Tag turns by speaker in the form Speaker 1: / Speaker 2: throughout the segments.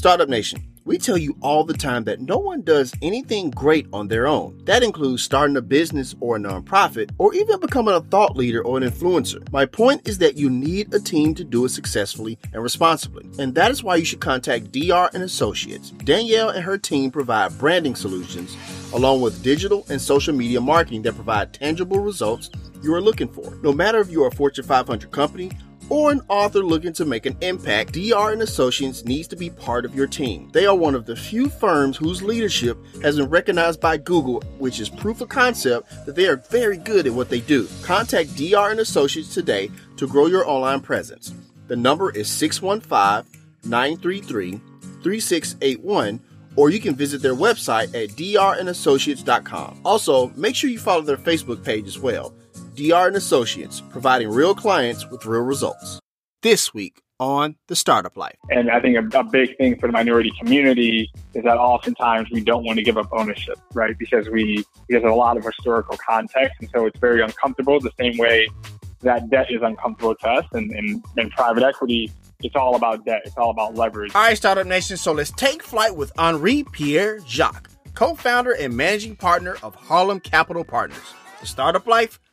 Speaker 1: Startup Nation, we tell you all the time that no one does anything great on their own. That includes starting a business or a nonprofit, or even becoming a thought leader or an influencer. My point is that you need a team to do it successfully and responsibly. And that is why you should contact DR and Associates. Danielle and her team provide branding solutions along with digital and social media marketing that provide tangible results you are looking for. No matter if you are a Fortune 500 company or an author looking to make an impact, DR and Associates needs to be part of your team. They are one of the few firms whose leadership has been recognized by Google, which is proof of concept that they are very good at what they do. Contact DR and Associates today to grow your online presence. The number is 615-933-3681 or you can visit their website at drandassociates.com. Also, make sure you follow their Facebook page as well. DR and Associates, providing real clients with real results. This week on The Startup Life.
Speaker 2: And I think a, a, big thing for the minority community is that oftentimes we don't want to give up ownership, right? Because we because of a lot of historical context, and so it's very uncomfortable. The same way that debt is uncomfortable to us, and, and, and private equity it's all about debt. It's all about leverage.
Speaker 1: All right, Startup Nation. So let's take flight with Henri Pierre Jacques, co founder and managing partner of Harlem Capital Partners. The Startup Life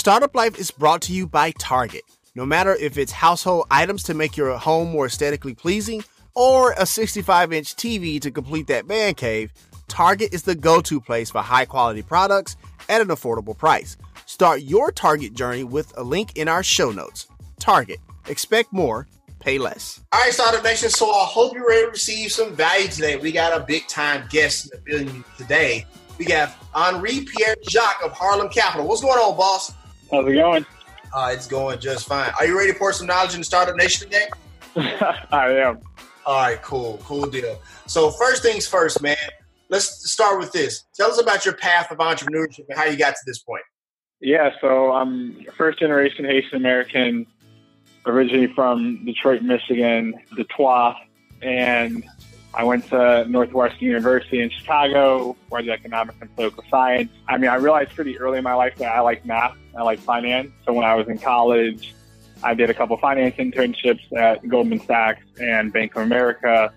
Speaker 1: Startup Life is brought to you by Target. No matter if it's household items to make your home more aesthetically pleasing or a 65 inch TV to complete that man cave, Target is the go to place for high quality products at an affordable price. Start your Target journey with a link in our show notes. Target. Expect more, pay less. All right, Startup Nation. So I hope you're ready to receive some value today. We got a big time guest in the building today. We got Henri Pierre Jacques of Harlem Capital. What's going on, boss?
Speaker 2: How's it going?
Speaker 1: Uh, it's going just fine. Are you ready to pour some knowledge in the Startup Nation today?
Speaker 2: I am.
Speaker 1: All right, cool, cool deal. So first things first, man. Let's start with this. Tell us about your path of entrepreneurship and how you got to this point.
Speaker 2: Yeah, so I'm first generation Haitian American, originally from Detroit, Michigan, Detroit, and I went to Northwestern University in Chicago, where did economics and political science. I mean, I realized pretty early in my life that I like math, I like finance. So when I was in college, I did a couple finance internships at Goldman Sachs and Bank of America.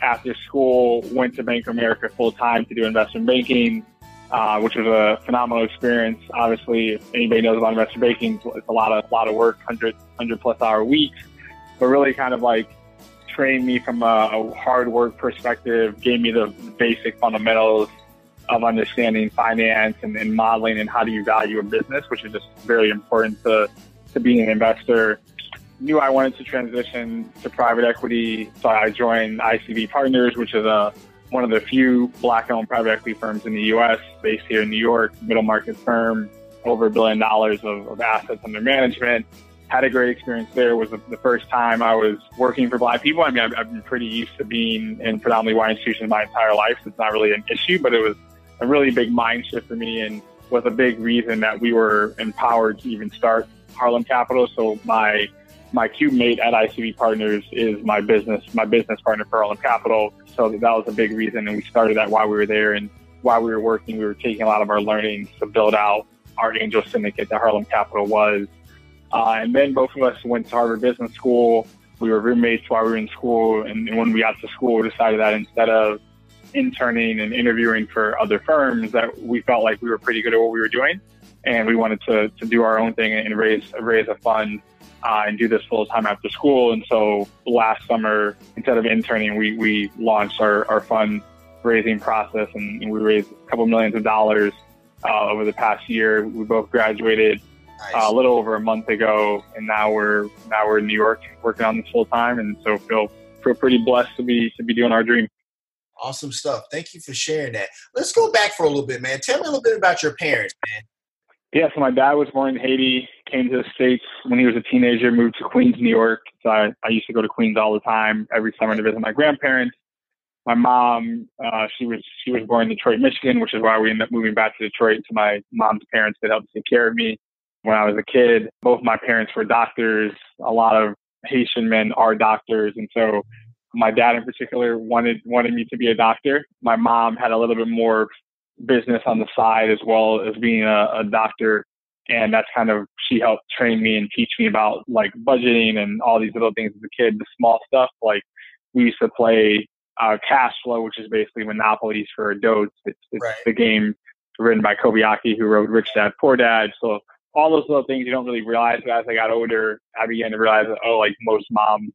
Speaker 2: After school, went to Bank of America full time to do investment banking, uh, which was a phenomenal experience. Obviously, if anybody knows about investment banking, it's a lot of a lot of work, 100, 100 plus hour weeks, but really kind of like trained me from a, a hard work perspective, gave me the basic fundamentals of understanding finance and, and, modeling and how do you value a business, which is just very important to, to being an investor. Knew I wanted to transition to private equity, so I joined ICV Partners, which is a one of the few black-owned private equity firms in the U.S. based here in New York, middle market firm, over a billion dollars of, of assets under management had a great experience there. It was the, first time I was working for Black people. I mean, I've, I've, been pretty used to being in predominantly white institutions my entire life, so it's not really an issue. But it was a really big mind shift for me, and was a big reason that we were empowered to even start Harlem Capital. So my my cube mate at ICV Partners is my business my business partner for Harlem Capital. So that was a big reason, and we started that while we were there, and while we were working, we were taking a lot of our learnings to build out our angel syndicate that Harlem Capital was uh, and then both of us went to Harvard Business School. We were roommates while we were in school. And, when we got to school, we decided that instead of interning and interviewing for other firms, that we felt like we were pretty good at what we were doing. And we wanted to, to do our own thing and raise, raise a fund uh, and do this full time after school. And so last summer, instead of interning, we, we launched our, our fund raising process and, and we raised a couple millions of dollars uh, over the past year. We both graduated nice. uh, a little over a month ago, and now we're now we're in New York working on this full time, and so feel feel pretty blessed to be to be doing our dream.
Speaker 1: Awesome stuff. Thank you for sharing that. Let's go back for a little bit, man. Tell me a little bit about your parents, man.
Speaker 2: Yeah, so my dad was born in Haiti, came to the States when he was a teenager, moved to Queens, New York. So I, I used to go to Queens all the time every summer to visit my grandparents. My mom, uh, she was she was born in Detroit, Michigan, which is why we ended up moving back to Detroit to my mom's parents that helped take care of me when I was a kid. Both my parents were doctors. A lot of Haitian men are doctors, and so my dad in particular wanted wanted me to be a doctor. My mom had a little bit more business on the side as well as being a, a doctor, and that's kind of she helped train me and teach me about like budgeting and all these little things as a kid, the small stuff like we used to play uh, cash flow, which is basically monopolies for adults. It's, it's
Speaker 1: right.
Speaker 2: the game written by Kiyosaki, who wrote Rich Dad Poor Dad. So all those little things you don't really realize. But as I got older, I began to realize that oh, like most moms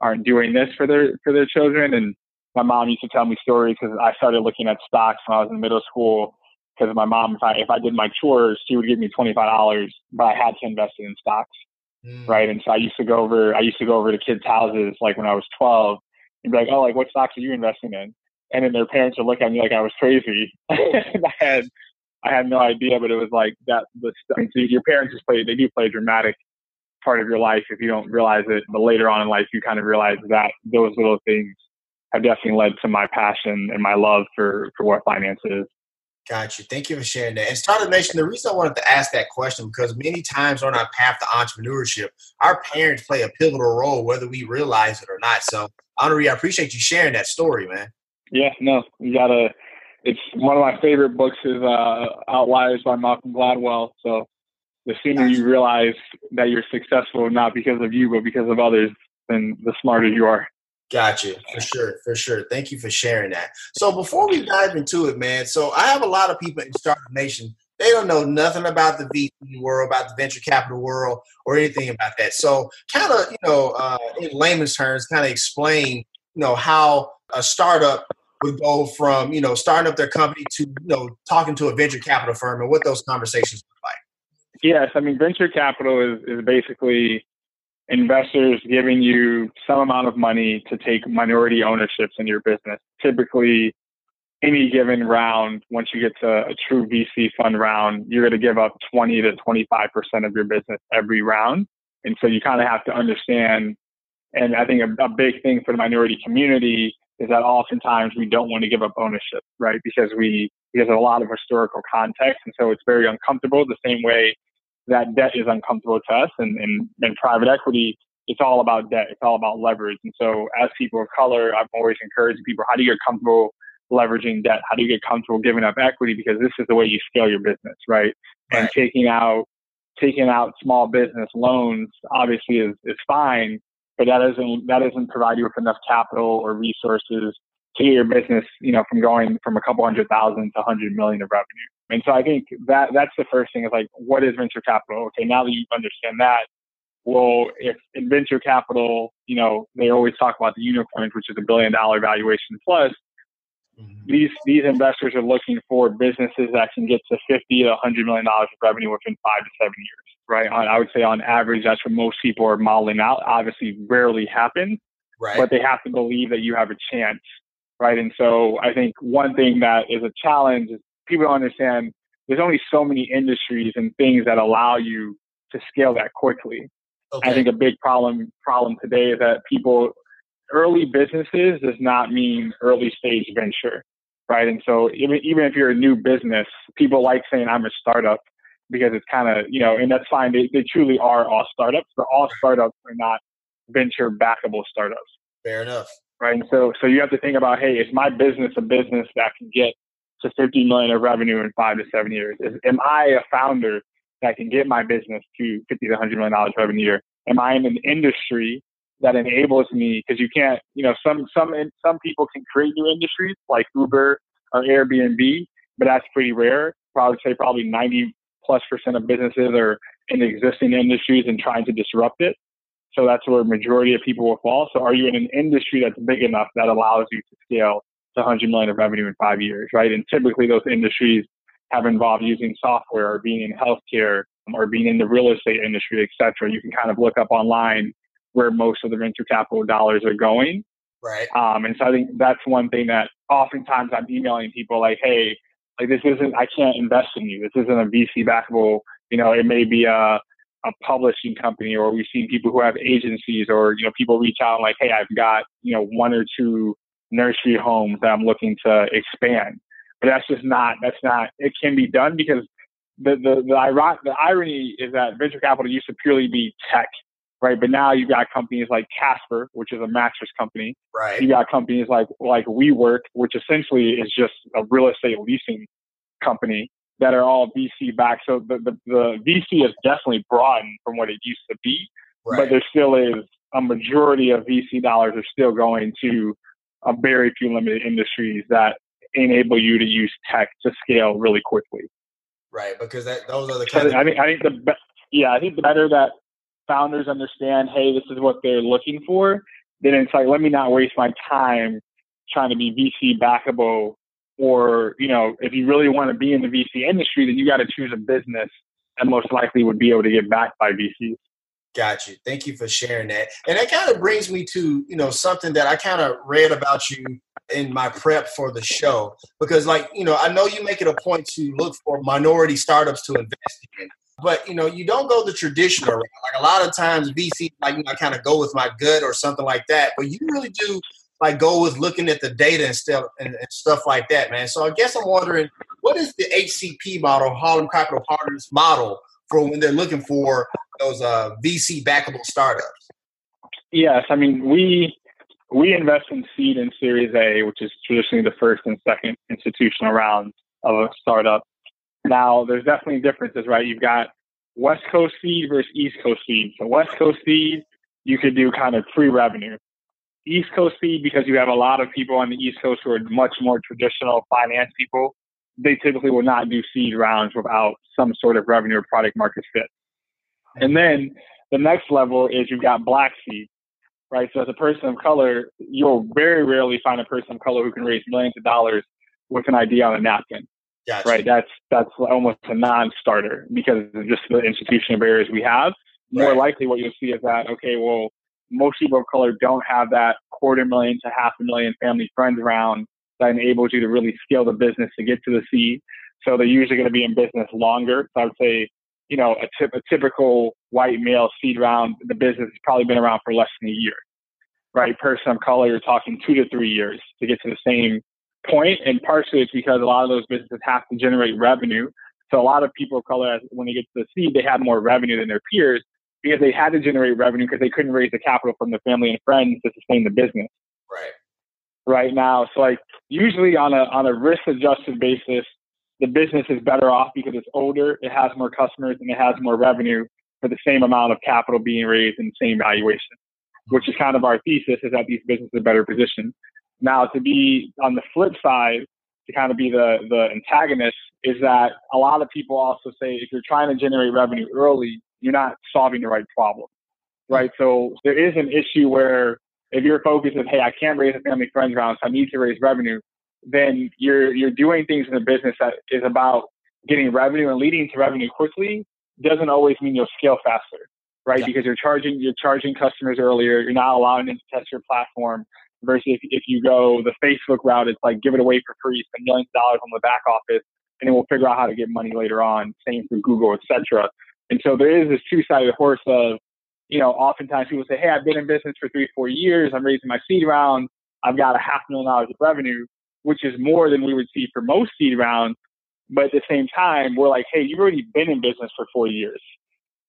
Speaker 2: aren't doing this for their for their children. And my mom used to tell me stories because I started looking at stocks when I was in middle school. Because my mom, if I if I did my chores, she would give me twenty five dollars, but I had to invest it in stocks,
Speaker 1: Mm.
Speaker 2: right? And so I used to go over I used to go over to kids' houses like when I was twelve and be like, oh, like what stocks are you investing in? And then their parents would look at me like I was crazy. I had I had no idea, but it was like that. The stuff. So your parents just play. They do play a dramatic part of your life if you don't realize it. But later on in life, you kind of realize that those little things have definitely led to my passion and my love for for what finance is.
Speaker 1: Got you. Thank you for sharing that. And Startup Nation, the reason I wanted to ask that question because many times on our path to entrepreneurship, our parents play a pivotal role, whether we realize it or not. So, Henri, I appreciate you sharing that story, man.
Speaker 2: Yeah, no, you gotta. It's one of my favorite books is uh, Outliers by Malcolm Gladwell. So the sooner you realize that you're successful not because of you but because of others, then the smarter you are.
Speaker 1: Got you for sure, for sure. Thank you for sharing that. So before we dive into it, man, so I have a lot of people in Startup Nation. They don't know nothing about the VC world, about the venture capital world, or anything about that. So, kind of, you know, uh, in layman's terms, kind of explain, you know, how a startup would go from, you know, starting up their company to, you know, talking to a venture capital firm and what those conversations look like.
Speaker 2: Yes, I mean venture capital is, is basically investors giving you some amount of money to take minority ownerships in your business. Typically, any given round, once you get to a true VC fund round, you're going to give up 20 to 25% of your business every round. And so you kind of have to understand. And I think a, a big thing for the minority community is that oftentimes we don't want to give up ownership, right? Because we, because of a lot of historical context. And so it's very uncomfortable the same way that debt is uncomfortable to us and, and, and private equity, it's all about debt. It's all about leverage. And so as people of color, I'm always encouraging people, how do you get comfortable leveraging debt? How do you get comfortable giving up equity? Because this is the way you scale your business, right? And
Speaker 1: Right.
Speaker 2: taking out, taking out small business loans obviously is, is fine, but that doesn't, that doesn't provide you with enough capital or resources to get your business, you know, from going from a couple hundred thousand to hundred million of revenue. And so I think that that's the first thing is like, what is venture capital? Okay, now that you understand that, well, if in venture capital, you know, they always talk about the unicorns, which is a billion dollar valuation plus.
Speaker 1: Mhm.
Speaker 2: These these investors are looking for businesses that can get to fifty to hundred million dollars of revenue within five to seven years, right? On, I would say on average, that's what most people are modeling out. Obviously, rarely happens,
Speaker 1: Right.
Speaker 2: but they have to believe that you have a chance, right? And so I think one thing that is a challenge is people don't understand there's only so many industries and things that allow you to scale that quickly.
Speaker 1: okay.
Speaker 2: I think a big problem problem today is that people early businesses does not mean early stage venture, right? And so even even if you're a new business, people like saying I'm a startup because it's kind of you know, and that's fine. They they truly are all startups, but all startups are not venture backable startups
Speaker 1: Fair enough.
Speaker 2: right? And so, so you have to think about, hey, is my business a business that can get to 50 million of revenue in five to seven years? Is, am I a founder that can get my business to 50 to 100 million dollars revenue a year? Am I in an industry that enables me? Because you can't, you know, some some some people can create new industries like Uber or Airbnb, but that's pretty rare. Would say probably 90 plus percent of businesses are in existing industries and trying to disrupt it. So that's where majority of people will fall. So are you in an industry that's big enough that allows you to scale to 100 million of revenue in five years, right? And typically those industries have involved using software or being in healthcare or being in the real estate industry, et cetera. You can kind of look up online where most of the venture capital dollars are going.
Speaker 3: Right.
Speaker 2: Um, and so I think that's one thing that oftentimes I'm emailing people like, hey, like this isn't, I can't invest in you. This isn't a VC backable, you know, it may be a, a publishing company or we've seen people who have agencies or, you know, people reach out like, hey, I've got, you know, one or two nursery homes that I'm looking to expand. But that's just not, that's not, it can be done because the, the, the, the irony is that venture capital used to purely be tech right? But now you've got companies like Casper, which is a mattress company.
Speaker 3: Right.
Speaker 2: You got companies like like WeWork, which essentially is just a real estate leasing company that are all VC backed. So the, the, the VC has definitely broadened from what it used to be,
Speaker 3: Right.
Speaker 2: but there still is a majority of VC dollars are still going to a very few limited industries that enable you to use tech to scale really quickly.
Speaker 3: right. Because that those are the kind
Speaker 2: I
Speaker 3: of
Speaker 2: think I think the be- yeah I think the better that founders understand, hey, this is what they're looking for, then it's like let me not waste my time trying to be VC backable, or you know, if you really want to be in the VC industry, then you got to choose a business that most likely would be able to get backed by VCs.
Speaker 3: Got you. Thank you for sharing that. And that kind of brings me to, you know, something that I kind of read about you in my prep for the show. Because, like, you know, I know you make it a point to look for minority startups to invest in. But, you know, you don't go the traditional route. Like, a lot of times VC, like, you know, I kind of go with my gut or something like that. But you really do, like, go with looking at the data and stuff, and, and stuff like that, man. So I guess I'm wondering, what is the HCP model, Harlem Capital Partners model, for when they're looking for those uh, VC backable startups.
Speaker 2: Yes, I mean we we invest in seed and Series A, which is traditionally the first and second institutional rounds of a startup. Now, there's definitely differences, right? You've got West Coast seed versus East Coast seed. So West Coast seed, you could do kind of pre-revenue. East Coast seed, because you have a lot of people on the East Coast who are much more traditional finance people, they typically will not do seed rounds without some sort of revenue or product market fit. And then the next level is you've got black seed, right? So as a person of color, you'll very rarely find a person of color who can raise millions of dollars with an idea on a napkin,
Speaker 3: Gotcha.
Speaker 2: right? That's that's almost a non-starter because of just the institutional barriers we have. More
Speaker 3: Right.
Speaker 2: likely, what you'll see is that okay, well, most people of color don't have that quarter million to half a million family friends round that enables you to really scale the business to get to the seed. So they're usually going to be in business longer. So I would say, you know, a, tip, a typical white male seed round, the business has probably been around for less than a year, right? Person of color, you're talking two to three years to get to the same point. And partially it's because a lot of those businesses have to generate revenue. So a lot of people of color, when they get to the seed, they have more revenue than their peers because they had to generate revenue because they couldn't raise the capital from the family and friends to sustain the business
Speaker 3: Right.
Speaker 2: right now. So like usually on a on a risk adjusted basis, the business is better off because it's older, it has more customers, and it has more revenue for the same amount of capital being raised and same valuation. Which is kind of our thesis is that these businesses are better positioned. Now to be on the flip side, to kind of be the the antagonist, is that a lot of people also say if you're trying to generate revenue early, you're not solving the right problem. Right. So there is an issue where if your focus is, hey, I can't raise a family friends round, so I need to raise revenue, then you're you're doing things in the business that is about getting revenue and leading to revenue quickly doesn't always mean you'll scale faster, right?
Speaker 3: Yeah.
Speaker 2: Because you're charging you're charging customers earlier, you're not allowing them to test your platform. Versus if, if you go the Facebook route, it's like give it away for free, spend millions of dollars on the back office, and then we'll figure out how to get money later on. Same for Google, etc. And so there is this two-sided horse of you know, oftentimes people say, Hey, I've been in business for three, four years. I'm raising my seed round. I've got a half million dollars of revenue, which is more than we would see for most seed rounds. But at the same time, we're like, Hey, you've already been in business for four years.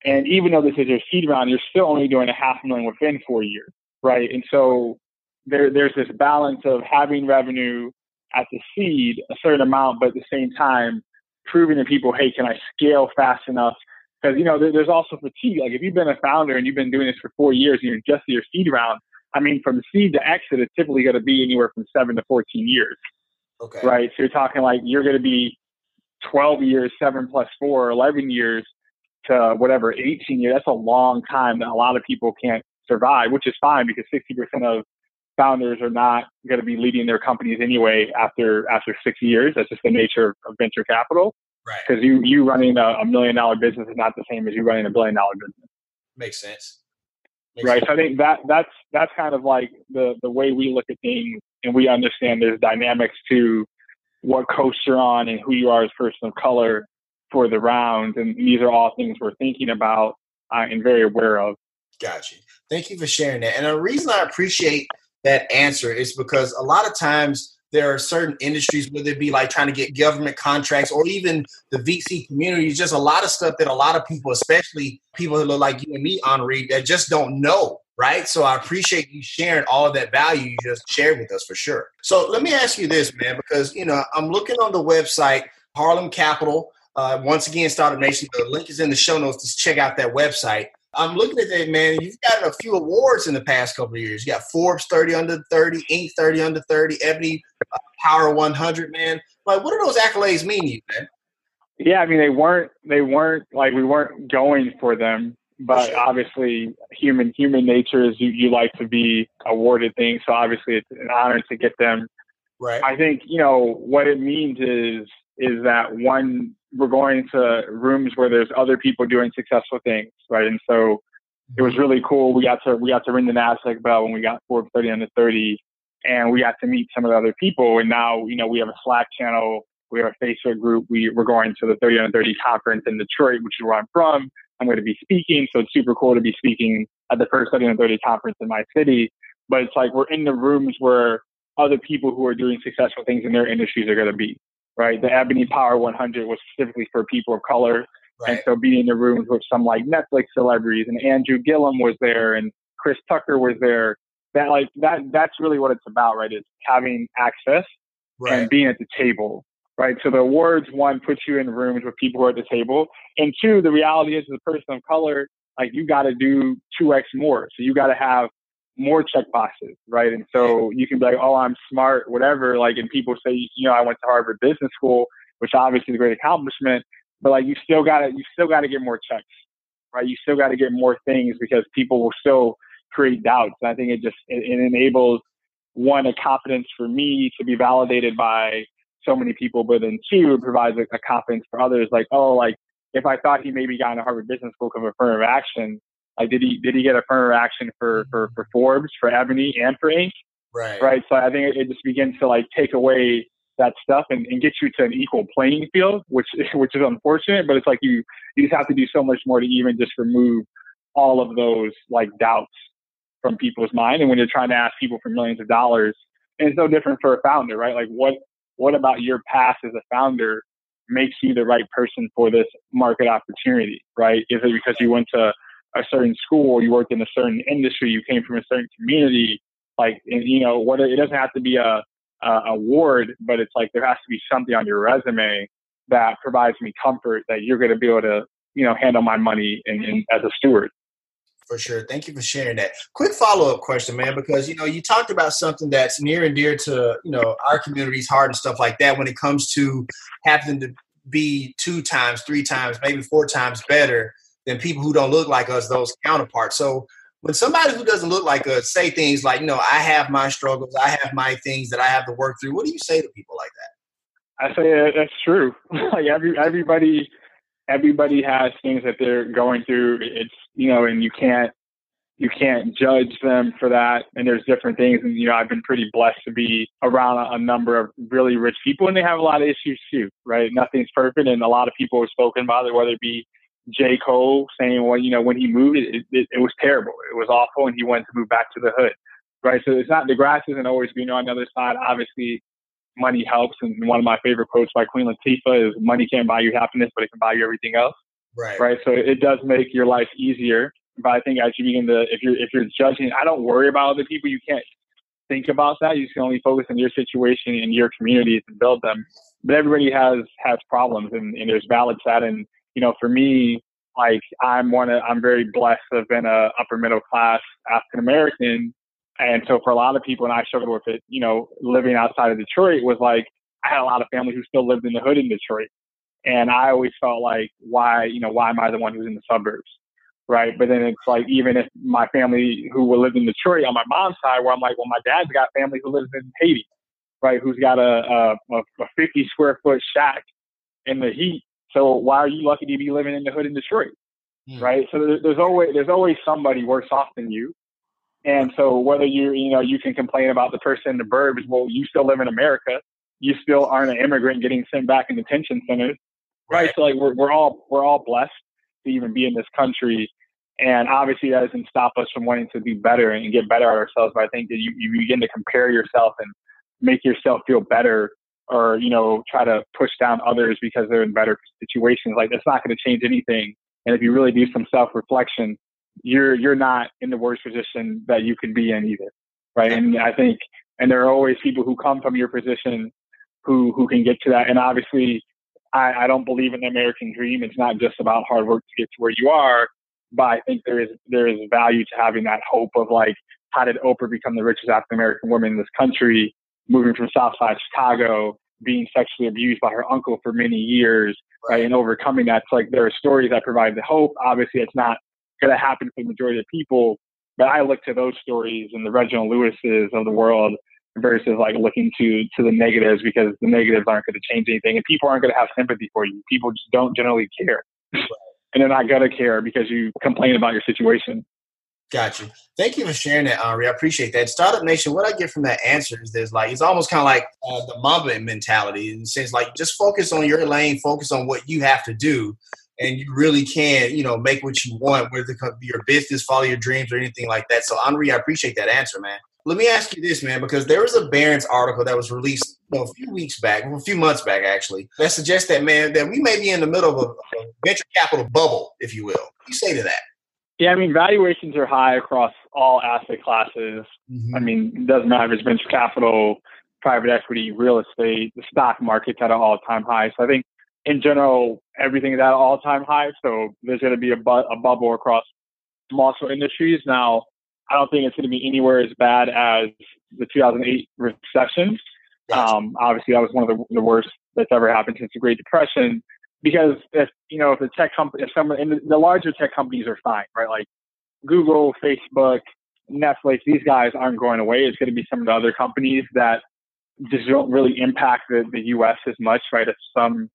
Speaker 2: And even though this is your seed round, you're still only doing a half million within four years. Right. And so there, there's this balance of having revenue at the seed, a certain amount, but at the same time, proving to people, Hey, can I scale fast enough because you know there, there's also fatigue. Like if you've been a founder and you've been doing this for four years and you're just your seed round, I mean, from seed to exit, it's typically going to be anywhere from seven to 14 years,
Speaker 3: Okay.
Speaker 2: right? So you're talking like you're going to be 12 years, seven plus four, 11 years to whatever, 18 years. That's a long time that a lot of people can't survive, which is fine because 60% of founders are not going to be leading their companies anyway after after six years. That's just the nature of venture capital
Speaker 3: Right.
Speaker 2: because you you running a, a million dollar business is not the same as you running a billion dollar business.
Speaker 3: Makes sense.
Speaker 2: Makes right. Sense. So I think that that's that's kind of like the the way we look at things, and we understand there's dynamics to what coast you're on and who you are as a person of color for the round, and these are all things we're thinking about uh, and very aware of.
Speaker 1: Gotcha. Thank you for sharing that. And the reason I appreciate that answer is because a lot of times there are certain industries, whether it be like trying to get government contracts or even the VC community, just a lot of stuff that a lot of people, especially people who look like you and me, Henri, that just don't know. Right. So I appreciate you sharing all of that value you just shared with us for sure. So let me ask you this, man, because, you know, I'm looking on the website, Harlem Capital. Uh, once again, Startup Nation, the link is in the show notes to check out that website. I'm looking at that, man. You've gotten a few awards in the past couple of years. You got Forbes 30 under 30, Inc. 30 under 30, Ebony uh, Power 100, man. Like, what do those accolades mean to you, man?
Speaker 2: Yeah, I mean, they weren't, they weren't like we weren't going for them, but sure. obviously, human human nature is you, you like to be awarded things. So obviously, it's an honor to get them.
Speaker 1: Right.
Speaker 2: I think you know what it means is is that one we're going to rooms where there's other people doing successful things, right? And so it was mm-hmm. really cool. We got to we got to ring the Nasdaq bell when we got Forbes 30 under 30, and we got to meet some of the other people. And now you know we have a Slack channel, we have a Facebook group. We we're going to the 30 under 30 conference in Detroit, which is where I'm from. I'm going to be speaking, so it's super cool to be speaking at the first 30 under 30 conference in my city. But it's like we're in the rooms where other people who are doing successful things in their industries are going to be right? The Ebony Power 100 was specifically for people of color. Right. And so being in the rooms with some like Netflix celebrities and Andrew Gillum was there and Chris Tucker was there. That like that that's really what it's about, right? Is having access right. and being at the table. Right. So the awards one puts you in rooms with people who are at the table. And two, the reality is as a person of color, like you gotta do two X more. So you gotta have more check boxes, right? And so you can be like, oh, I'm smart, whatever. Like, and people say, you know, I went to Harvard Business School, which obviously is a great accomplishment, but like, you still got to, you still got to get more checks, right? You still got to get more things because people will still create doubts. And I think it just, it, it enables one, a confidence for me to be validated by so many people, but then two, it provides a, a confidence for others. Like, oh, like if I thought he maybe got into Harvard Business School because of affirmative action, like, did he did he get affirmative action for mm-hmm. for for Forbes, for Ebony, and for Inc.
Speaker 1: Right.
Speaker 2: Right. So I think it just begins to like take away that stuff and, and get you to an equal playing field, which which is unfortunate, but it's like you you just have to do so much more to even just remove all of those like doubts from people's mind. And when you're trying to ask people for millions of dollars, and it's no different for a founder, right? Like what what about your past as a founder makes you the right person for this market opportunity, right? Is it because you went to a certain school, you worked in a certain industry, you came from a certain community, like you know what it doesn't have to be a, a award, but it's like there has to be something on your resume that provides me comfort that you're going to be able to you know handle my money and, and as a steward.
Speaker 1: For sure. Thank you for sharing that. Quick follow up question, man, because you know you talked about something that's near and dear to you know our community's heart and stuff like that when it comes to having to be two times, three times, maybe four times better than people who don't look like us, those counterparts. So when somebody who doesn't look like us say things like, you know, I have my struggles, I have my things that I have to work through, what do you say to people like that?
Speaker 2: I say that's true. like every everybody everybody has things that they're going through. It's you know, and you can't you can't judge them for that. And there's different things. And you know, I've been pretty blessed to be around a, a number of really rich people, and they have a lot of issues too, right? Nothing's perfect, and a lot of people have spoken about it, whether it be J. Cole saying, well, you know, when he moved, it, it, it was terrible. It was awful, and he wanted to move back to the hood, right? So it's not the grass isn't always greener on the other side. Obviously, money helps, and one of my favorite quotes by Queen Latifah is, "Money can't buy you happiness, but it can buy you everything else."
Speaker 1: Right.
Speaker 2: Right. So it does make your life easier. But I think as you begin to, if you're if you're judging, I don't worry about other people. You can't think about that. You can only focus on your situation and your communities and build them. But everybody has has problems, and, and there's valid that and you know, for me, like I'm one of, I'm very blessed to have been a upper middle class African American. And so for a lot of people, and I struggled with it, you know, living outside of Detroit was like, I had a lot of family who still lived in the hood in Detroit. And I always felt like, why, you know, why am I the one who's in the suburbs? Right. But then it's like, even if my family who lived in Detroit on my mom's side, where I'm like, well, my dad's got family who lives in Haiti, right? Who's got a, a, a 50 square foot shack in the heat so why are you lucky to be living in the hood in Detroit? mm. right? So there's always there's always somebody worse off than you. And so whether you you know you can complain about the person in the burbs, well, you still live in America. You still aren't an immigrant getting sent back in detention centers, right? right? So like we're we're all we're all blessed to even be in this country. And obviously that doesn't stop us from wanting to do better and get better at ourselves. But I think that you, you begin to compare yourself and make yourself feel better or, you know, try to push down others because they're in better situations. Like that's not going to change anything. And if you really do some self reflection, you're, you're not in the worst position that you can be in either. Right. And I think, and there are always people who come from your position who, who can get to that. And obviously I, I don't believe in the American dream. It's not just about hard work to get to where you are, but I think there is there is value to having that hope of like, how did Oprah become the richest African American woman in this country, moving from Southside Chicago, being sexually abused by her uncle for many years, right, and overcoming that. So like there are stories that provide the hope. Obviously, it's not going to happen for the majority of people, but I look to those stories and the Reginald Lewis's of the world versus like looking to to the negatives because the negatives aren't going to change anything and people aren't going to have sympathy for you. People just don't generally care. and they're not going to care because you complain about your situation.
Speaker 3: Got you. Thank you for sharing that, Henri. I appreciate that. Startup Nation, what I get from that answer is there's like, it's almost kind of like uh, the Mamba mentality in the sense like just focus on your lane, focus on what you have to do, and you really can, you know, make what you want, whether it be your business, follow your dreams, or anything like that. So, Henri, I appreciate that answer, man. Let me ask you this, man, because there was a Barron's article that was released you know, a few weeks back, a few months back, actually, that suggests that, man, that we may be in the middle of a venture capital bubble, if you will. What do you say to that?
Speaker 2: Yeah, I mean, valuations are high across all asset classes. Mm-hmm. I mean, it doesn't matter if it's venture capital, private equity, real estate, the stock market's at an all time high. So I think in general, everything is at an all time high. So there's going to be a, bu- a bubble across multiple industries. Now, I don't think it's going to be anywhere as bad as the 2008 recession. Um, obviously, that was one of the, the, worst that's ever happened since the Great Depression. Because if you know, if the tech company, if some, and the, larger tech companies are fine, right? Like Google, Facebook, Netflix, these guys aren't going away. It's going to be some of the other companies that just don't really impact the, the U.S. as much, right? If some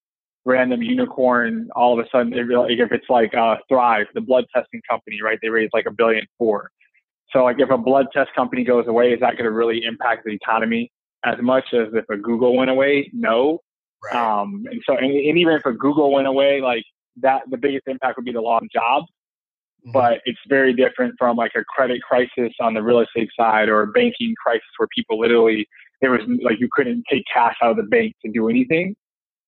Speaker 2: random unicorn all of a sudden, if it's like uh, Thrive, the blood testing company, right? They raised like a billion four. So like if a blood test company goes away, is that going to really impact the economy as much as if a Google went away? No. Right. Um, and so, and, and, even if a Google went away, like that, the biggest impact would be the loss of jobs. Mm-hmm. But it's very different from like a credit crisis on the real estate side or a banking crisis where people literally, there was like you couldn't take cash out of the bank to do anything.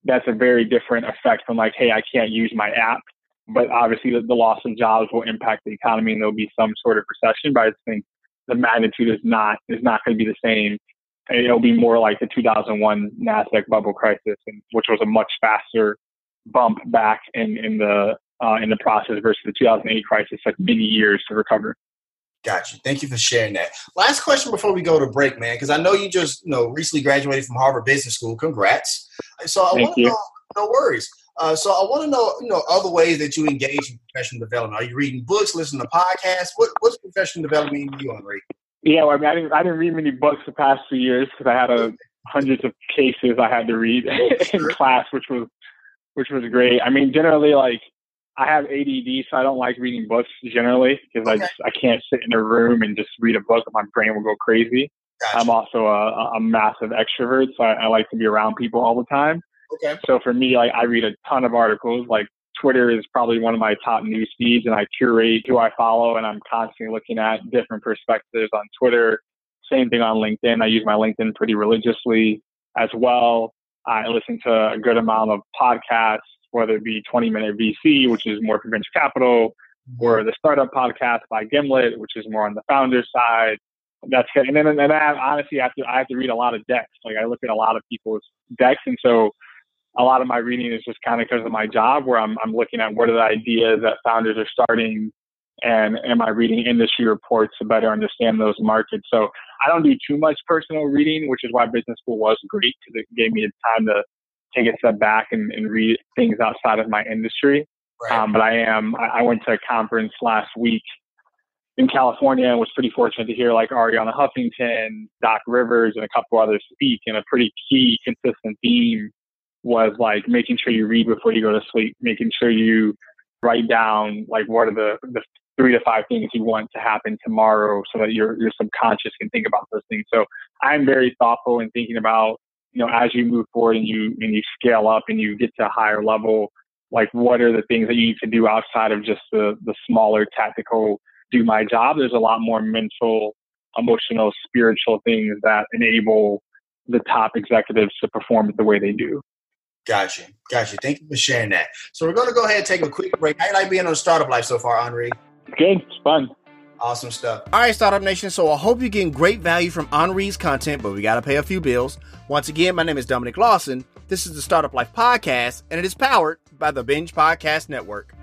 Speaker 2: That's a very different effect from like, hey, I can't use my app but obviously the, the, loss of jobs will impact the economy and there'll be some sort of recession. But I think the magnitude is not is not going to be the same. It'll be more like the 2001 Nasdaq bubble crisis, and, which was a much faster bump back in in the uh, in the process versus the 2008 crisis, like many years to recover.
Speaker 3: Got you. Thank you for sharing that. Last question before we go to break, man, because I know you just you know recently graduated from Harvard Business School. Congrats. So I want to know. No worries. Uh, so I want to know, you know, other ways that you engage in professional development. Are you reading books, listening to podcasts? What, what's professional development you on, Ray?
Speaker 2: Yeah, well, I mean, I didn't, I didn't read many books the past few years because I had a hundreds of cases I had to read in class, which was which was great. I mean, generally, like I have ADD, so I don't like reading books generally because okay. I just I can't sit in a room and just read a book. My brain will go crazy. Gotcha. I'm also a, a massive extrovert, so I, I like to be around people all the time. Okay. So for me, like I read a ton of articles. Like Twitter is probably one of my top news feeds, and I curate who I follow, and I'm constantly looking at different perspectives on Twitter. Same thing on LinkedIn. I use my LinkedIn pretty religiously as well. I listen to a good amount of podcasts, whether it be 20 Minute VC, which is more for venture capital, or the Startup Podcast by Gimlet, which is more on the founder side. That's good. And then, and I have, honestly, I have, to, I have to read a lot of decks. Like I look at a lot of people's decks, and so a lot of my reading is just kind of because of my job where I'm, I'm looking at what are the ideas that founders are starting and am I reading industry reports to better understand those markets. So I don't do too much personal reading, which is why business school was great because it gave me the time to take a step back and, and read things outside of my industry. Right. Um, but I am, I went to a conference last week in California and was pretty fortunate to hear like Arianna Huffington, Doc Rivers, and a couple others speak. And a pretty key consistent theme was like making sure you read before you go to sleep, making sure you write down like what are the, the three to five things you want to happen tomorrow so that your your subconscious can think about those things. So I'm very thoughtful in thinking about, you know, as you move forward and you and you scale up and you get to a higher level, like what are the things that you need to do outside of just the the smaller tactical do my job. There's a lot more mental, emotional, spiritual things that enable the top executives to perform the way they do.
Speaker 3: Gotcha. Gotcha. Thank you for sharing that. So we're going to go ahead and take a quick break. How you like being on Startup Life so far, Henri?
Speaker 2: Good. It's fun.
Speaker 3: Awesome stuff.
Speaker 1: All right, Startup Nation. So I hope you're getting great value from Henri's content, but we got to pay a few bills. Once again, my name is Dominic Lawson. This is the Startup Life Podcast, and it is powered by the Binge Podcast Network.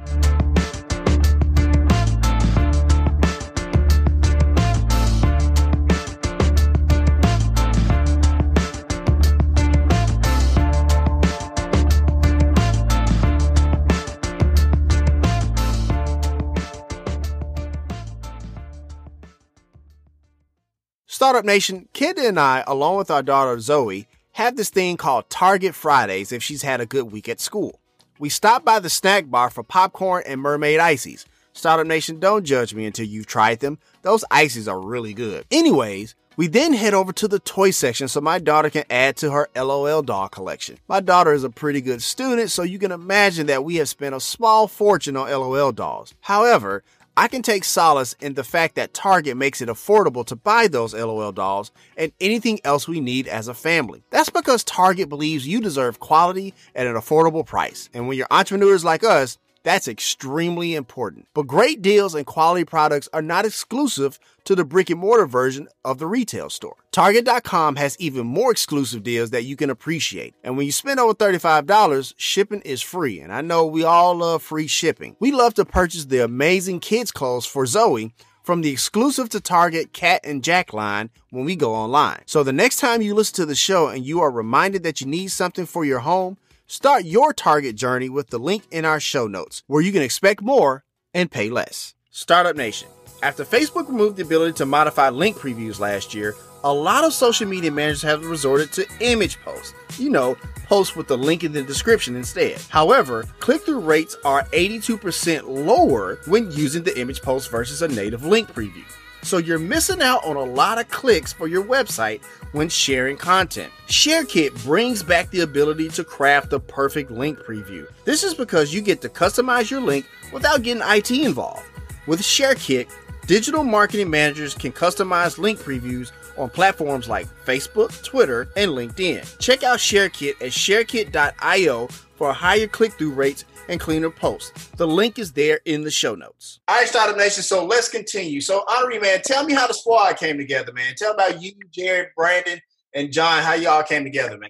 Speaker 1: Startup Nation, Kenda and I, along with our daughter Zoe, have this thing called Target Fridays if she's had a good week at school. We stop by the snack bar for popcorn and mermaid ices. Startup Nation, don't judge me until you've tried them. Those ices are really good. Anyways, we then head over to the toy section so my daughter can add to her LOL doll collection. My daughter is a pretty good student, so you can imagine that we have spent a small fortune on LOL dolls. However, I can take solace in the fact that Target makes it affordable to buy those LOL dolls and anything else we need as a family. That's because Target believes you deserve quality at an affordable price. And when you're entrepreneurs like us, that's extremely important. But great deals and quality products are not exclusive to the brick and mortar version of the retail store. Target.com has even more exclusive deals that you can appreciate. And when you spend over $35, shipping is free. And I know we all love free shipping. We love to purchase the amazing kids' clothes for Zoe from the exclusive to Target Cat and Jack line when we go online. So the next time you listen to the show and you are reminded that you need something for your home, Start your Target journey with the link in our show notes, where you can expect more and pay less. Startup Nation. After Facebook removed the ability to modify link previews last year, a lot of social media managers have resorted to image posts. You know, posts with the link in the description instead. However, click through rates are 82% lower when using the image post versus a native link preview. So you're missing out on a lot of clicks for your website when sharing content. ShareKit brings back the ability to craft the perfect link preview. This is because you get to customize your link without getting IT involved. With ShareKit, digital marketing managers can customize link previews on platforms like Facebook, Twitter, and LinkedIn. Check out ShareKit at sharekit.io for higher click through rates and cleaner posts. The link is there in the show notes.
Speaker 3: All right, Startup Nation. So let's continue. So, Henri, man, tell me how the squad came together, man. Tell about you, Jared, Brandon, and John, how y'all came together, man.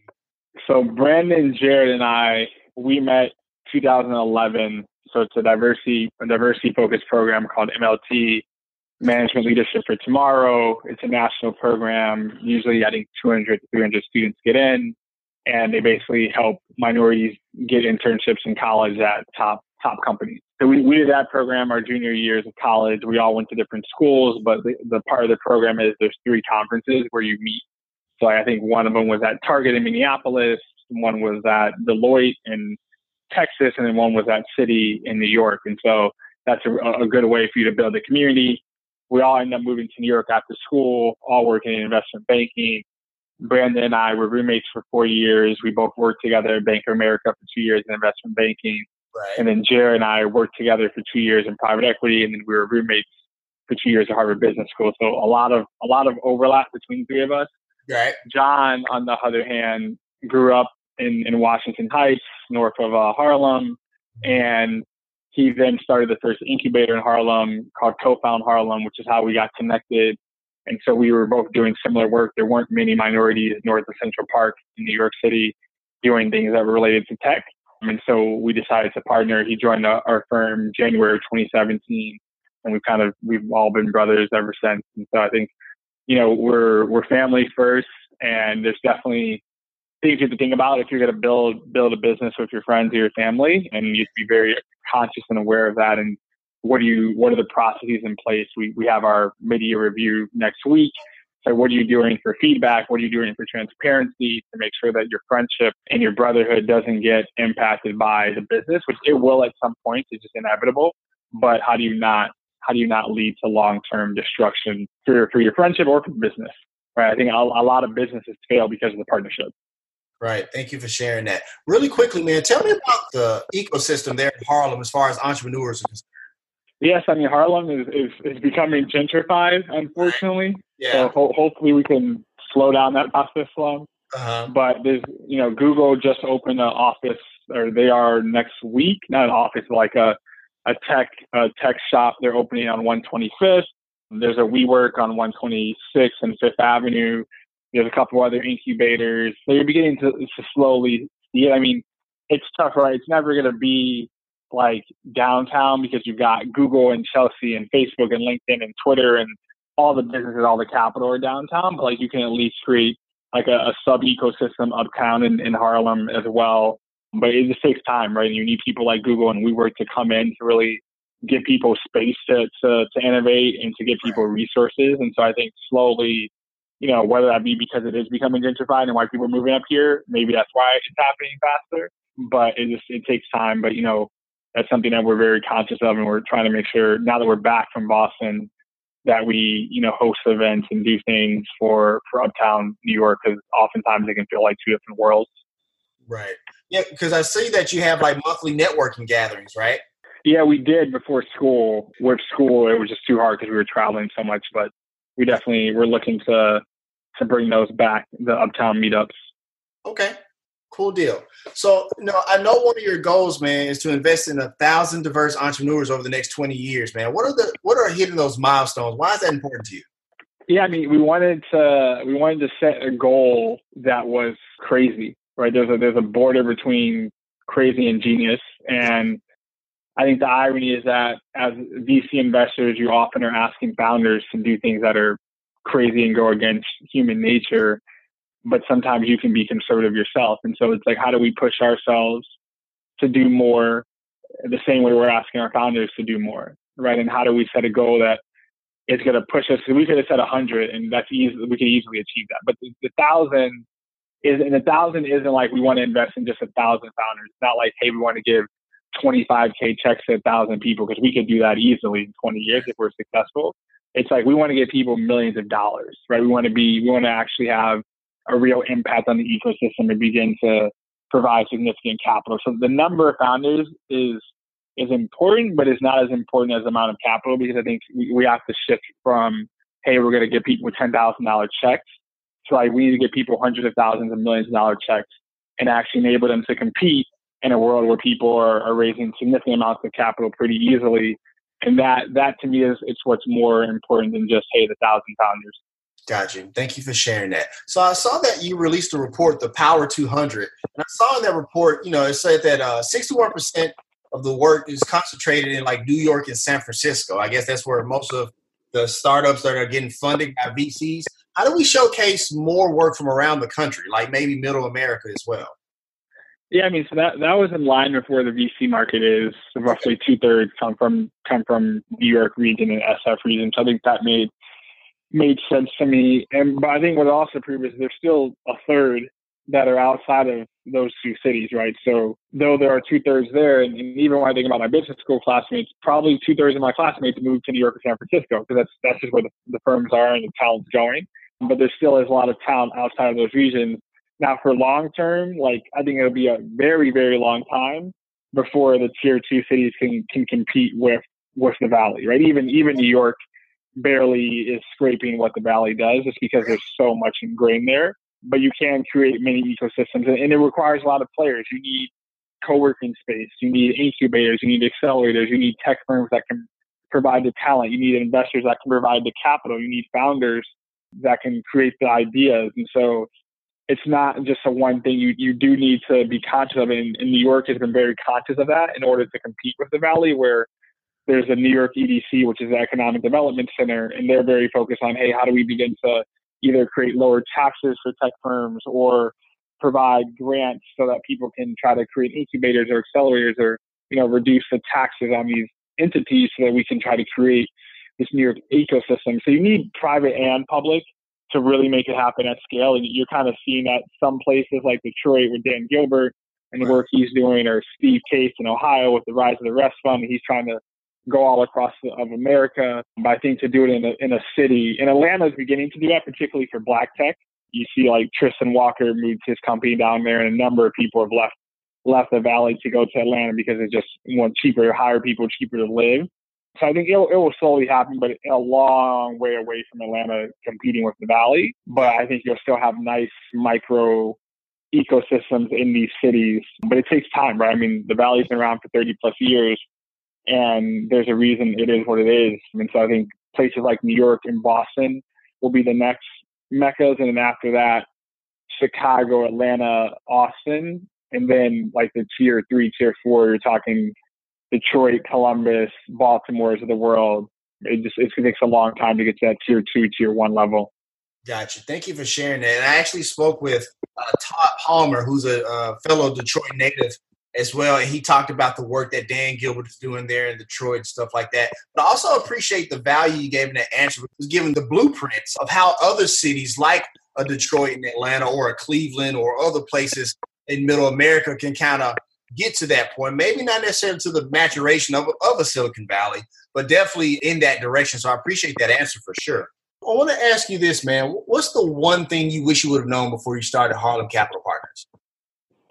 Speaker 2: So, Brandon, Jared, and I, we met 2011. So, it's a diversity, a diversity focused program called MLT, Management Leadership for Tomorrow. It's a national program. Usually, I think 200 to 300 students get in and they basically help minorities get internships in college at top top companies. So we, we did that program our junior years of college. We all went to different schools, but the, the part of the program is there's three conferences where you meet. So I think one of them was at Target in Minneapolis, one was at Deloitte in Texas, and then one was at Citi in New York. And so that's a, a good way for you to build a community. We all ended up moving to New York after school, all working in investment banking. Brandon and I were roommates for four years. We both worked together at Bank of America for two years in investment banking. Right. And then Jared and I worked together for two years in private equity, and then we were roommates for two years at Harvard Business School. So a lot of a lot of overlap between the three of us.
Speaker 3: Right.
Speaker 2: John, on the other hand, grew up in, in Washington Heights, north of uh, Harlem, and he then started the first incubator in Harlem called Co-Found Harlem, which is how we got connected and so we were both doing similar work. There weren't many minorities north of Central Park in New York City doing things that were related to tech. And so we decided to partner. He joined our firm January 2017, and we've kind of we've all been brothers ever since. And so I think, you know, we're we're family first, and there's definitely things you have to think about if you're going to build build a business with your friends or your family, and you have to be very conscious and aware of that. And what do you what are the processes in place we we have our mid-year review next week So what are you doing for feedback? What are you doing for transparency to make sure that your friendship and your brotherhood doesn't get impacted by the business, which it will at some point. It's just inevitable. But how do you not how do you not lead to long term destruction for for your friendship or for business? Right. I think a, a lot of businesses fail because of the partnership.
Speaker 3: Right. Thank you for sharing that. Really quickly, man, tell me about the ecosystem there in Harlem as far as entrepreneurs are concerned.
Speaker 2: Yes, I mean Harlem is, is, is becoming gentrified, unfortunately.
Speaker 3: Yeah.
Speaker 2: So ho- hopefully we can slow down that process some.
Speaker 3: Uh-huh.
Speaker 2: But there's, you know, Google just opened an office, or they are next week, not an office, like a a tech a tech shop. They're opening on 125th. There's a WeWork on 126th and Fifth Avenue. There's a couple other incubators. So you're beginning to, to slowly see it. I mean, it's tough, right? It's never going to be like downtown because you've got Google and Chelsea and Facebook and LinkedIn and Twitter and all the businesses, all the capital are downtown. But like you can at least create like a, a sub ecosystem uptown in, in Harlem as well. But it just takes time, right? You need people like Google and WeWork to come in to really give people space to, to, to innovate and to give people resources. And so I think slowly, you know, whether that be because it is becoming gentrified and why people are moving up here, maybe that's why it's happening faster. But it just it takes time. But you know, that's something that we're very conscious of, and we're trying to make sure now that we're back from Boston that we you know host events and do things for for uptown New York because oftentimes it can feel like two different worlds.
Speaker 3: Right. Yeah, because I see that you have like monthly networking gatherings, right?
Speaker 2: Yeah, we did before school. With school, it was just too hard because we were traveling so much. But we definitely we're looking to to bring those back, the uptown meetups.
Speaker 3: Okay. Cool deal. So, you know, I know one of your goals, man, is to invest in a thousand diverse entrepreneurs over the next twenty years, man. What are the what are hitting those milestones? Why is that important to you?
Speaker 2: Yeah, I mean, we wanted to we wanted to set a goal that was crazy, right? There's a there's a border between crazy and genius, and I think the irony is that as VC investors, you often are asking founders to do things that are crazy and go against human nature but sometimes you can be conservative yourself. And so it's like, how do we push ourselves to do more the same way we're asking our founders to do more, right? And how do we set a goal that is going to push us? We could have set a hundred, and that's easy. We could easily achieve that. But the, the thousand is, and the thousand isn't like we want to invest in just a thousand founders. It's not like, hey, we want to give 25k checks to a thousand people because we could do that easily in 20 years if we're successful. It's like we want to give people millions of dollars, right? We want to be, we want to actually have a real impact on the ecosystem and begin to provide significant capital. So the number of founders is is important, but it's not as important as the amount of capital because I think we, we have to shift from hey, we're going to give people ten thousand dollar checks to like we need to give people hundreds of thousands and millions of dollar checks and actually enable them to compete in a world where people are, are raising significant amounts of capital pretty easily. And that that to me is it's what's more important than just hey the thousand founders.
Speaker 3: Got you. Thank you for sharing that. So I saw that you released a report, the Power 200, and I saw in that report, you know, it said that uh, 61% of the work is concentrated in like New York and San Francisco. I guess that's where most of the startups that are getting funded by VCs. How do we showcase more work from around the country, like maybe Middle America as well?
Speaker 2: Yeah, I mean, so that that was in line with where the VC market is. Roughly two thirds come from come from New York region and SF region. So I think that made made sense to me. And but I think what also proved is there's still a third that are outside of those two cities, right? So though there are two thirds there, and, and, even when I think about my business school classmates, probably two thirds of my classmates moved to New York or San Francisco because that's that's just where the, the firms are and the talent's going. But there still is a lot of talent outside of those regions. Now, for long term, like I think it'll be a very very long time before the tier two cities can can compete with with the valley, right? Even even New York barely is scraping what the valley does just because there's so much ingrained there. But you can create many ecosystems and, and it requires a lot of players. You need co-working space, you need incubators, you need accelerators, you need tech firms that can provide the talent, you need investors that can provide the capital, you need founders that can create the ideas. And so it's not just a one thing. You you do need to be conscious of it. And, and New York has been very conscious of that in order to compete with the Valley, where there's a New York EDC, which is the Economic Development Center, and they're very focused on, hey, how do we begin to either create lower taxes for tech firms or provide grants so that people can try to create incubators or accelerators or, you know, reduce the taxes on these entities so that we can try to create this New York ecosystem. So you need private and public to really make it happen at scale. And you're kind of seeing that some places like Detroit with Dan Gilbert and the work he's doing, or Steve Case in Ohio with the Rise of the Rest Fund. He's trying to go all across the, of America. But I think to do it in a, in a city, and Atlanta is beginning to do that, particularly for black tech. You see like Tristan Walker moved his company down there, and a number of people have left left the valley to go to Atlanta because it's just one cheaper to hire people, cheaper to live. So I think it it will slowly happen, but a long way away from Atlanta competing with the Valley. But I think you'll still have nice micro ecosystems in these cities. But it takes time, right? I mean, the Valley's been around for 30 plus years, and there's a reason it is what it is. And so I think places like New York and Boston will be the next meccas, and then after that, Chicago, Atlanta, Austin, and then like the tier three, tier four, you're talking Detroit, Columbus, Baltimore's of the world. It just it takes a long time to get to that tier two, tier one level.
Speaker 3: Gotcha. Thank you for sharing that. And I actually spoke with uh, Todd Palmer, who's a uh, fellow Detroit native as well, and he talked about the work that Dan Gilbert is doing there in Detroit and stuff like that. But I also appreciate the value you gave in that answer, was giving the blueprints of how other cities like a Detroit and Atlanta or a Cleveland or other places in Middle America can kind of get to that point. Maybe not necessarily to the maturation of, of a Silicon Valley, but definitely in that direction. So I appreciate that answer for sure. I want to ask you this, man. What's the one thing you wish you would have known before you started Harlem Capital
Speaker 2: Partners?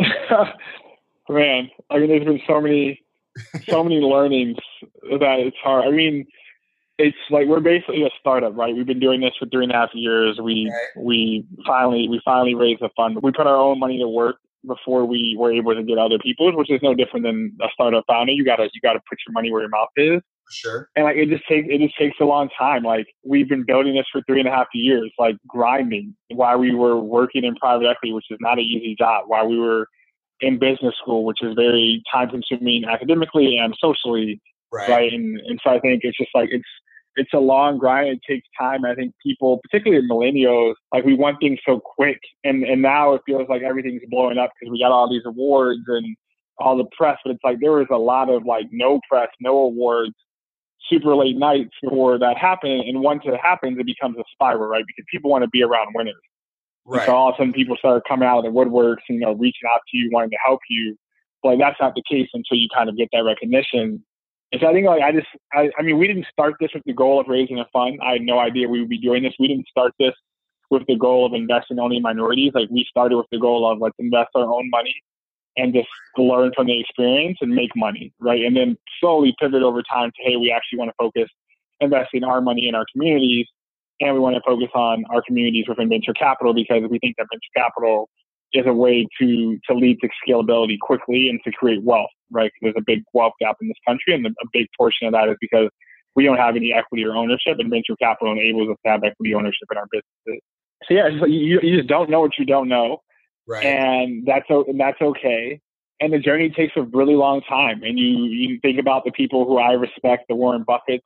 Speaker 2: man, I mean, there's been so many, so many learnings that it's hard. I mean, it's like we're basically a startup, right? We've been doing this for three and a half years. We we finally we finally raised a fund. We put our own money to work before we were able to get other people's, which is no different than a startup founder. You gotta you gotta put your money where your mouth is.
Speaker 3: Sure.
Speaker 2: And like it just takes it just takes a long time. Like we've been building this for three and a half years, like grinding while we were working in private equity, which is not an easy job, while we were in business school, which is very time consuming academically and socially.
Speaker 3: Right.
Speaker 2: right. And and so I think it's just like it's it's a long grind. It takes time. I think people, particularly millennials, like we want things so quick, and and now it feels like everything's blowing up because we got all these awards and all the press. But it's like there was a lot of like no press, no awards, super late nights before that happened. And once it happens, it becomes a spiral, right? Because people want to be around winners.
Speaker 3: Right.
Speaker 2: so all of a sudden, people start coming out of the woodworks, you know, reaching out to you, wanting to help you. But that's not the case until you kind of get that recognition. And so I think like I just I, I mean we didn't start this with the goal of raising a fund. I had no idea we would be doing this. We didn't start this with the goal of investing only in minorities. Like we started with the goal of let's invest our own money and just learn from the experience and make money, right? And then slowly pivot over time to hey, we actually want to focus investing our money in our communities and we want to focus on our communities within venture capital because we think that venture capital is a way to to lead to scalability quickly and to create wealth, right? There's a big wealth gap in this country, and a big portion of that is because we don't have any equity or ownership, and venture capital enables us to have equity ownership in our businesses. So yeah, you, you just don't know what you don't know,
Speaker 3: right?
Speaker 2: And that's and that's okay. And the journey takes a really long time. And you you think about the people who I respect, the Warren Buffetts,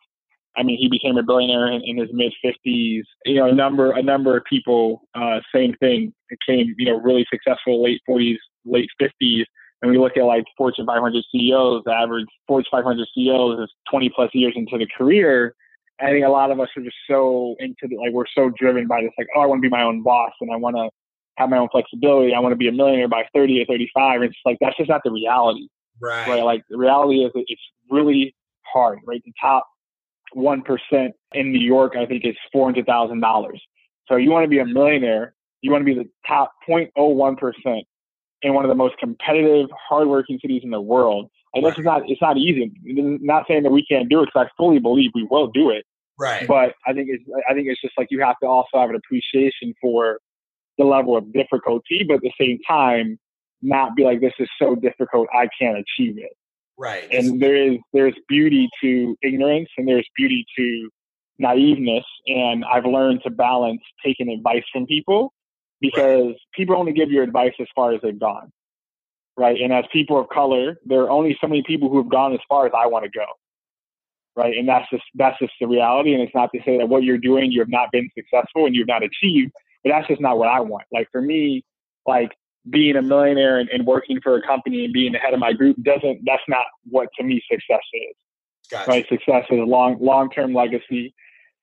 Speaker 2: I mean, he became a billionaire in, in his mid 50s. You know, a number a number of people, uh, same thing, became you know really successful late 40s, late 50s. And we look at like Fortune 500 CEOs, the average Fortune 500 CEOs is 20 plus years into the career. I think a lot of us are just so into the, like we're so driven by this like oh I want to be my own boss and I want to have my own flexibility. I want to be a millionaire by 30 or 35. And it's like that's just not the reality.
Speaker 3: Right.
Speaker 2: Right. Like the reality is it's really hard. Right. The top 1% in New York, I think is $400,000. So you want to be a millionaire, you want to be the top 0.01% in one of the most competitive, hardworking cities in the world. And this is not, it's not easy. not saying that we can't do it because I fully believe we will do it.
Speaker 3: Right.
Speaker 2: But I think it's, I think it's just like you have to also have an appreciation for the level of difficulty, but at the same time, not be like, this is so difficult, I can't achieve it.
Speaker 3: Right.
Speaker 2: And there is there's beauty to ignorance and there's beauty to naiveness. And I've learned to balance taking advice from people because right. people only give you advice as far as they've gone. Right. And as people of color, there are only so many people who have gone as far as I want to go. Right. And that's just that's just the reality. And it's not to say that what you're doing you have not been successful and you've not achieved, but that's just not what I want. Like for me, like being a millionaire and, and, working for a company and being the head of my group doesn't that's not what to me success is
Speaker 3: gotcha.
Speaker 2: right success is a long long term legacy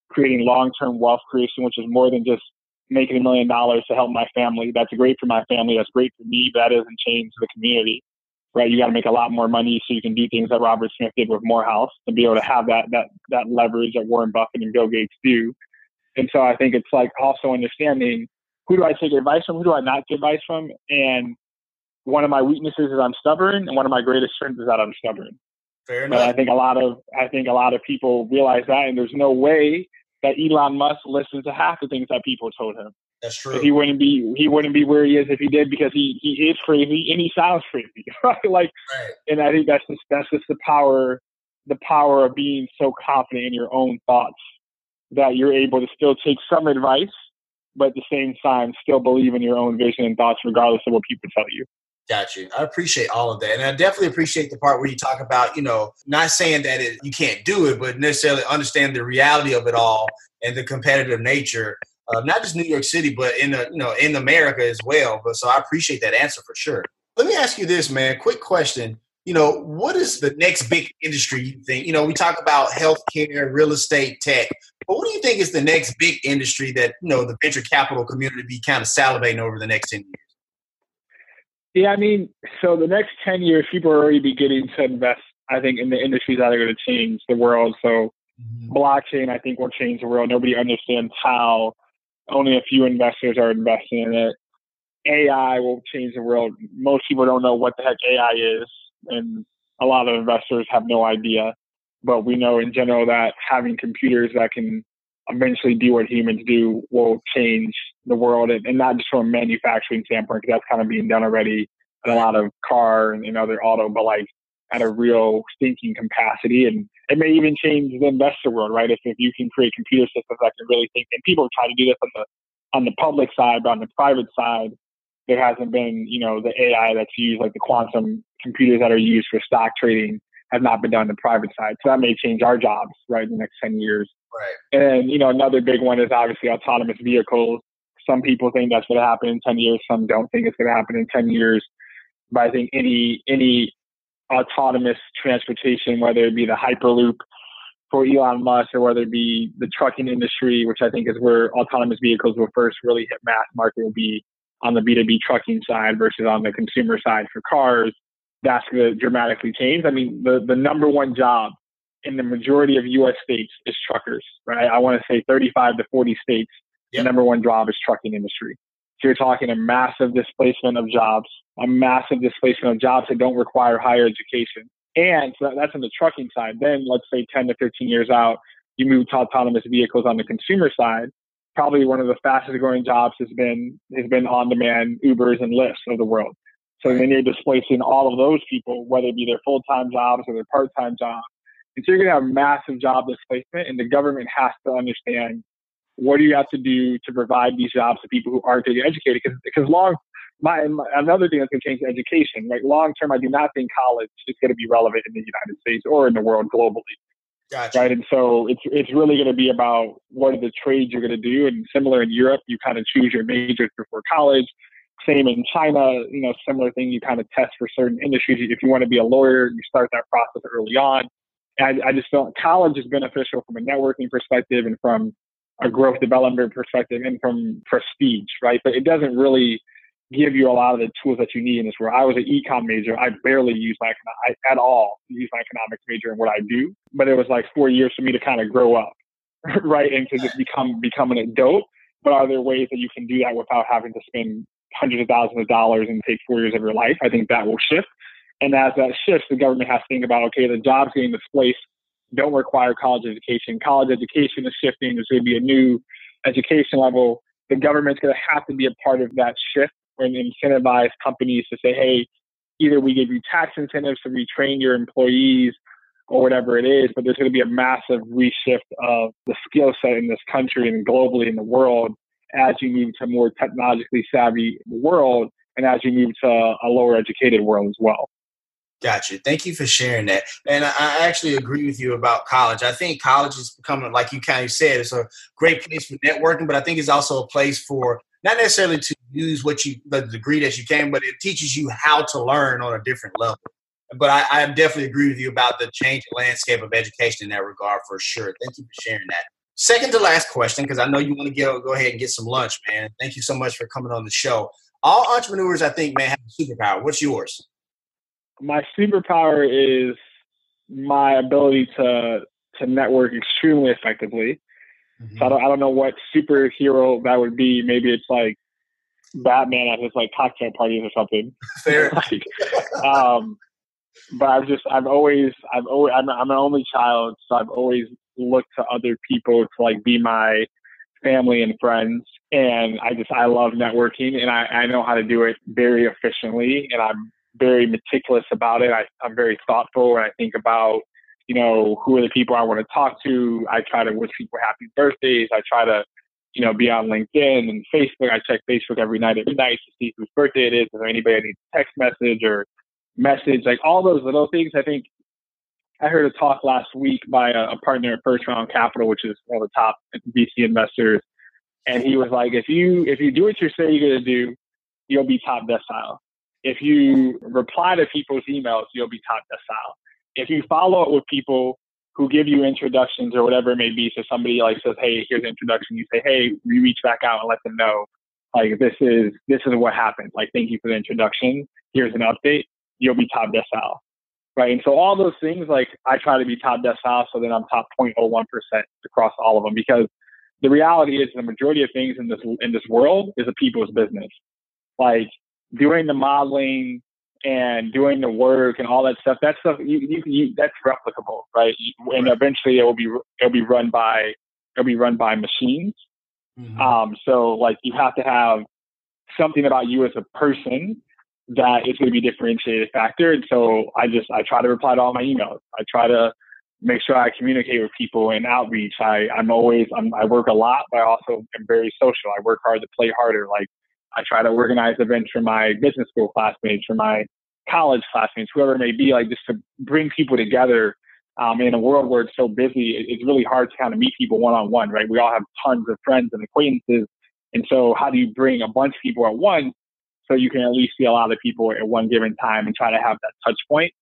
Speaker 2: creating long term wealth creation which is more than just making a million dollars to help my family. That's great for my family. That's great for me. That doesn't change the community, right? You got to make a lot more money so you can do things that Robert Smith did with Morehouse and be able to have that that that leverage that Warren Buffett and Bill Gates do. And so I think it's like also understanding who do I take advice from, who do I not take advice from, and one of my weaknesses is I'm stubborn, and one of my greatest strengths is that I'm stubborn.
Speaker 1: Fair enough.
Speaker 2: But I think a lot of I think a lot of people realize that, and there's no way that Elon Musk listens to half the things that people told him.
Speaker 1: That's true.
Speaker 2: He wouldn't be he wouldn't be where he is if he did because he he is crazy and he sounds crazy, right? Like,
Speaker 1: Right.
Speaker 2: and I think that's just that's just the power the power of being so confident in your own thoughts that you're able to still take some advice, but at the same time still believe in your own vision and thoughts regardless of what people tell you.
Speaker 1: Got you. I appreciate all of that, and I definitely appreciate the part where you talk about, you know, not saying that it, you can't do it, but necessarily understand the reality of it all and the competitive nature of not just New York City, but in the, you know, in America as well. But so I appreciate that answer for sure. Let me ask you this, man. Quick question. You know, what is the next big industry you think? You know, we talk about healthcare, real estate, tech, but what do you think is the next big industry that you know the venture capital community be kind of salivating over the next ten years?
Speaker 2: Yeah, I mean, so the next 10 years, people are already beginning to invest, I think, in the industries that are going to change the world. So, mm-hmm. blockchain, I think, will change the world. Nobody understands how. Only a few investors are investing in it. AI will change the world. Most people don't know what the heck AI is, and a lot of investors have no idea. But we know in general that having computers that can eventually do what humans do will change the world, and, and not just from a manufacturing standpoint, because that's kind of being done already in a lot of car and, and other auto, but like at a real thinking capacity. And it may even change the investor world, right? If, if you can create computer systems that can really think, and people try to do this on the on the public side, but on the private side, there hasn't been, you know, the AI that's used, like the quantum mm-hmm. computers that are used for stock trading, have not been done on the private side. So that may change our jobs, right, in the next 10 years.
Speaker 1: Right.
Speaker 2: And, you know, another big one is obviously autonomous vehicles. Some people think that's going to happen in 10 years. Some don't think it's going to happen in 10 years. But I think any, any autonomous transportation, whether it be the Hyperloop for Elon Musk or whether it be the trucking industry, which I think is where autonomous vehicles will first really hit mass market, will be on the B2B trucking side versus on the consumer side for cars. That's going to dramatically change. I mean, the, the number one job in the majority of U.S. states is truckers, right? I want to say 35 to 40 states,
Speaker 1: Yep.
Speaker 2: the number one job is trucking industry. So you're talking a massive displacement of jobs, a massive displacement of jobs that don't require higher education. And so that's on the trucking side. Then let's say 10 to 15 years out, you move to autonomous vehicles on the consumer side. Probably one of the fastest growing jobs has been has been on demand Ubers and Lyfts of the world. So then you're displacing all of those people, whether it be their full time jobs or their part time jobs. And so you're going to have massive job displacement, and the government has to understand what do you have to do to provide these jobs to people who aren't getting educated? Because long my, my another thing that's going to change education. Like long term, I do not think college is going to be relevant in the United States or in the world globally
Speaker 1: Gotcha.
Speaker 2: right? And so it's it's really going to be about what are the trades you're going to do. And similar in Europe, you kind of choose your majors before college. Same in China, you know, similar thing. You kind of test for certain industries. If you want to be a lawyer, you start that process early on. And I, I just felt college is beneficial from a networking perspective and from a growth development perspective and from prestige, right? But it doesn't really give you a lot of the tools that you need in this world. I was an econ major. I barely use my I, at all use my economics major in what I do, but it was like four years for me to kind of grow up, right, and to just become become an adult. But are there ways that you can do that without having to spend hundreds of thousands of dollars and take four years of your life? I think that will shift. And as that shifts, the government has to think about okay, the jobs getting displaced don't require college education. College education is shifting. There's going to be a new education level. The government's going to have to be a part of that shift and incentivize companies to say, hey, either we give you tax incentives to retrain your employees or whatever it is, but there's going to be a massive reshift of the skill set in this country and globally in the world as you move to a more technologically savvy world and as you move to a lower educated world as well.
Speaker 1: Gotcha. Thank you for sharing that. And I actually agree with you about college. I think college is becoming, like you kind of said, it's a great place for networking, but I think it's also a place for not necessarily to use what you, the degree that you can, but it teaches you how to learn on a different level. But I, I definitely agree with you about the changing landscape of education in that regard for sure. Thank you for sharing that.
Speaker 3: second to last question, because I know you want to get go ahead and get some lunch, man. Thank you so much for coming on the show. All entrepreneurs, I think, man, have a superpower. What's yours?
Speaker 2: My superpower is my ability to to network extremely effectively. Mm-hmm. So I don't, I don't know what superhero that would be. Maybe it's like Batman at his like cocktail parties or something.
Speaker 3: Fair.
Speaker 2: like, um, but I've just I've always I've always I'm, I'm an only child, so I've always looked to other people to like be my family and friends. And I just I love networking, and I I know how to do it very efficiently, and I'm very meticulous about it. I, I'm very thoughtful, and I think about you know who are the people I want to talk to. I try to wish people happy birthdays. I try to you know, be on LinkedIn and Facebook. I check Facebook every night at midnight to see whose birthday it is. Is there anybody I need a text message or message? Like all those little things. I think I heard a talk last week by a, a partner at First Round Capital, which is one of the top VC investors, and he was like, if you if you do what you say you're gonna do, you'll be top decile. If you reply to people's emails, you'll be top decile. If you follow up with people who give you introductions or whatever it may be. So somebody like says, "Hey, here's an introduction." You say, "Hey," you reach back out and let them know, like this is this is what happened. Like, thank you for the introduction. Here's an update. You'll be top decile, right? And so all those things, like I try to be top decile, so then I'm top 0.01 percent across all of them because the reality is the majority of things in this in this world is a people's business. Like doing the modeling, and doing the work and all that stuff. That stuff you, you, you that's replicable, right? And eventually it will be it'll be run by it'll be run by machines. Mm-hmm. Um, so like you have to have something about you as a person that is going to be a differentiated factor. And so I just I try to reply to all my emails. I try to make sure I communicate with people and outreach. I I'm always I'm, I work a lot, but I also am very social. I work hard to play harder. Like I try to organize events for my business school classmates, for my college classmates, whoever it may be, like just to bring people together. Um, in a world where it's so busy, it's really hard to kind of meet people one on one, right? We all have tons of friends and acquaintances. And so how do you bring a bunch of people at once so you can at least see a lot of people at one given time and try to have that touch point?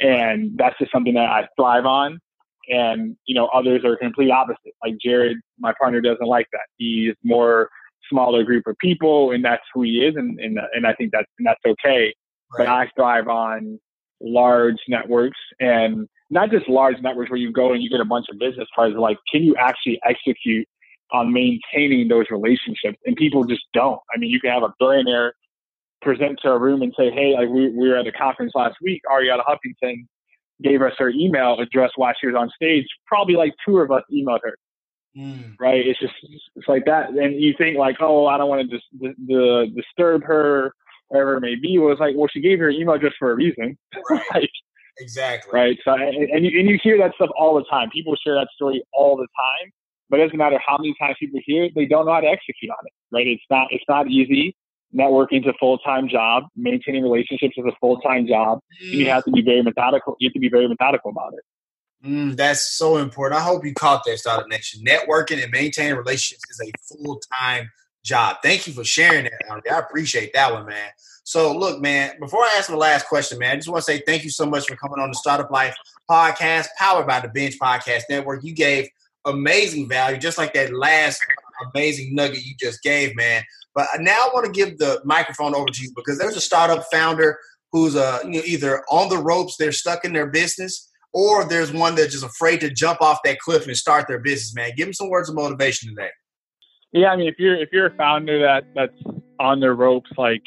Speaker 2: And that's just something that I thrive on. And, you know, others are complete opposite. Like Jarrid, my partner doesn't like that. He's more smaller group of people, and that's who he is, and and, and I think that's and that's okay. Right. But I thrive on large networks and not just large networks where you go and you get a bunch of business cards. Like, can you actually execute on maintaining those relationships? And people just don't. I mean, you can have a billionaire present to a room and say, "Hey, like we, we were at a conference last week. Arianna Huffington gave us her email address while she was on stage. Probably like two of us emailed her." Mm. Right? It's just it's like that, and you think like, oh, I don't want to just the disturb her, whatever it may be. Well, it's like, well, she gave her an email just for a reason,
Speaker 3: right? exactly.
Speaker 2: Right. So, and, and you and you hear that stuff all the time. People share that story all the time, but it doesn't matter how many times people hear it, they don't know how to execute on it. Right? It's not it's not easy. Networking is a full time job. Maintaining relationships is a full time job. Mm. And you have to be very methodical. You have to be very methodical about it.
Speaker 3: Mm, that's so important. I hope you caught that, Startup Nation. Networking and maintaining relationships is a full time job. Thank you for sharing that. I appreciate that one, man. So, look, man, before I ask my last question, man, I just want to say thank you so much for coming on the Startup Life podcast, powered by the Binge Podcast Network. You gave amazing value, just like that last amazing nugget you just gave, man. But now I want to give the microphone over to you because there's a startup founder who's uh, you know, either on the ropes, they're stuck in their business, or there's one that's just afraid to jump off that cliff and start their business, man. Give them some words of motivation today.
Speaker 2: Yeah, I mean, if you're if you're a founder that that's on the ropes, like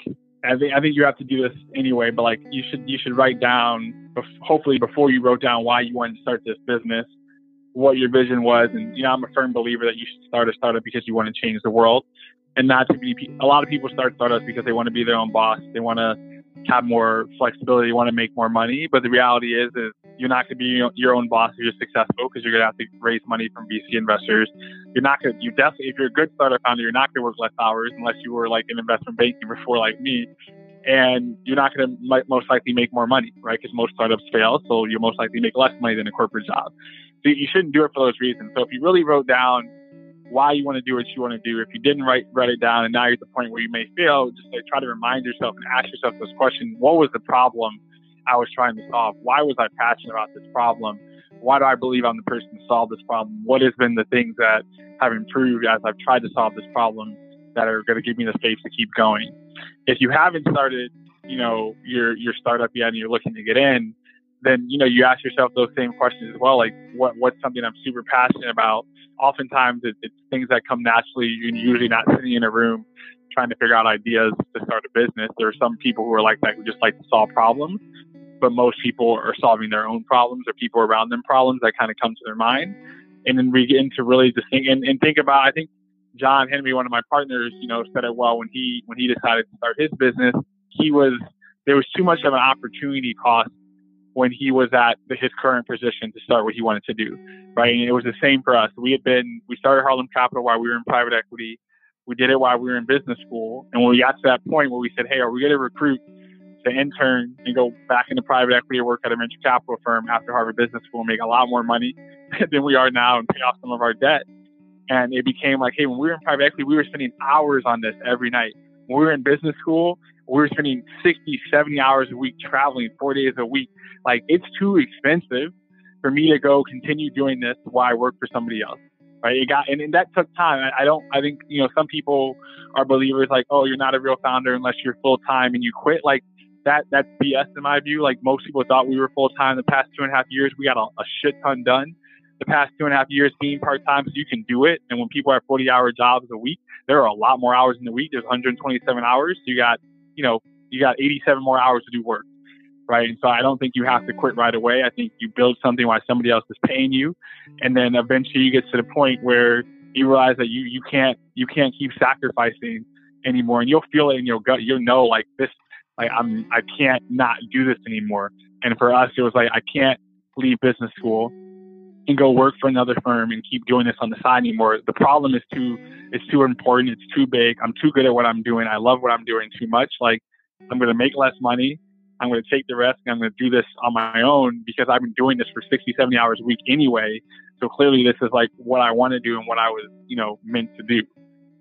Speaker 2: I think I think you have to do this anyway. But like you should you should write down, hopefully before you wrote down why you wanted to start this business, what your vision was, and you know I'm a firm believer that you should start a startup because you want to change the world, and not to be. A lot of people start startups because they want to be their own boss. They want to have more flexibility, want to make more money. But the reality is, is you're not going to be your own boss if you're successful because you're going to have to raise money from VC investors. You're not going to, you definitely, if you're a good startup founder, you're not going to work less hours unless you were like an investment banking before like me. And you're not going to most likely make more money, right? Because most startups fail. So you'll most likely make less money than a corporate job. So you shouldn't do it for those reasons. So if you really wrote down why you want to do what you want to do. If you didn't write write it down and now you're at the point where you may fail, just like try to remind yourself and ask yourself this question: What was the problem I was trying to solve? Why was I passionate about this problem? why do I believe I'm the person to solve this problem? What has been the things that have improved as I've tried to solve this problem that are going to give me the space to keep going? If you haven't started, you know, your your startup yet and you're looking to get in, then you know you ask yourself those same questions as well. Like, what what's something I'm super passionate about? Oftentimes, it, it's things that come naturally. You're usually not sitting in a room trying to figure out ideas to start a business. There are some people who are like that who just like to solve problems, but most people are solving their own problems or people around them problems that kind of come to their mind. And then we get into really just think and, and think about. I think John Henry, one of my partners, you know, said it well when he when he decided to start his business. He was there was too much of an opportunity cost when he was at the, his current position to start what he wanted to do, right? And it was the same for us. We had been, we started Harlem Capital while we were in private equity. We did it while we were in business school. And when we got to that point where we said, hey, are we going to recruit to intern and go back into private equity or work at a venture capital firm after Harvard Business School and make a lot more money than we are now and pay off some of our debt? And it became like, hey, when we were in private equity, we were spending hours on this every night. When we were in business school, we were spending 60, 70 hours a week traveling four days a week. Like it's too expensive for me to go continue doing this while I work for somebody else. Right. It got, and, and that took time. I, I don't, I think, you know, some people are believers like, oh, you're not a real founder unless you're full time and you quit. Like that, that's BS in my view. Like most people thought we were full time the past two and a half years. We got a, a shit ton done the past two and a half years being part time so you can do it. And when people have 40 hour jobs a week, there are a lot more hours in the week. There's 127 hours. So you got you know, you got 87 more hours to do work, right? And so I don't think you have to quit right away. I think you build something while somebody else is paying you, and then eventually you get to the point where you realize that you you can't you can't keep sacrificing anymore, and you'll feel it in your gut. You'll know like this, like I'm I can't not do this anymore. And for us, it was like I can't leave business school and go work for another firm and keep doing this on the side anymore. The problem is too it's too important, it's too big. I'm too good at what I'm doing. I love what I'm doing too much. Like I'm gonna make less money. I'm gonna take the risk and I'm gonna do this on my own because I've been doing this for 60, 70 hours a week anyway. So clearly this is like what I want to do and what I was, you know, meant to do.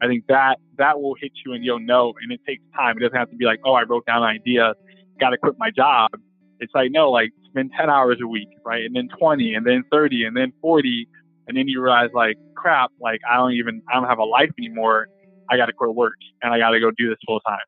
Speaker 2: I think that that will hit you and you'll know and it takes time. It doesn't have to be like, oh, I wrote down an idea, gotta quit my job. It's like, no, like spend 10 hours a week, right? And then 20 and then 30 and then 40. And then you realize like, crap, like I don't even, I don't have a life anymore. I got to quit work and I got to go do this full time.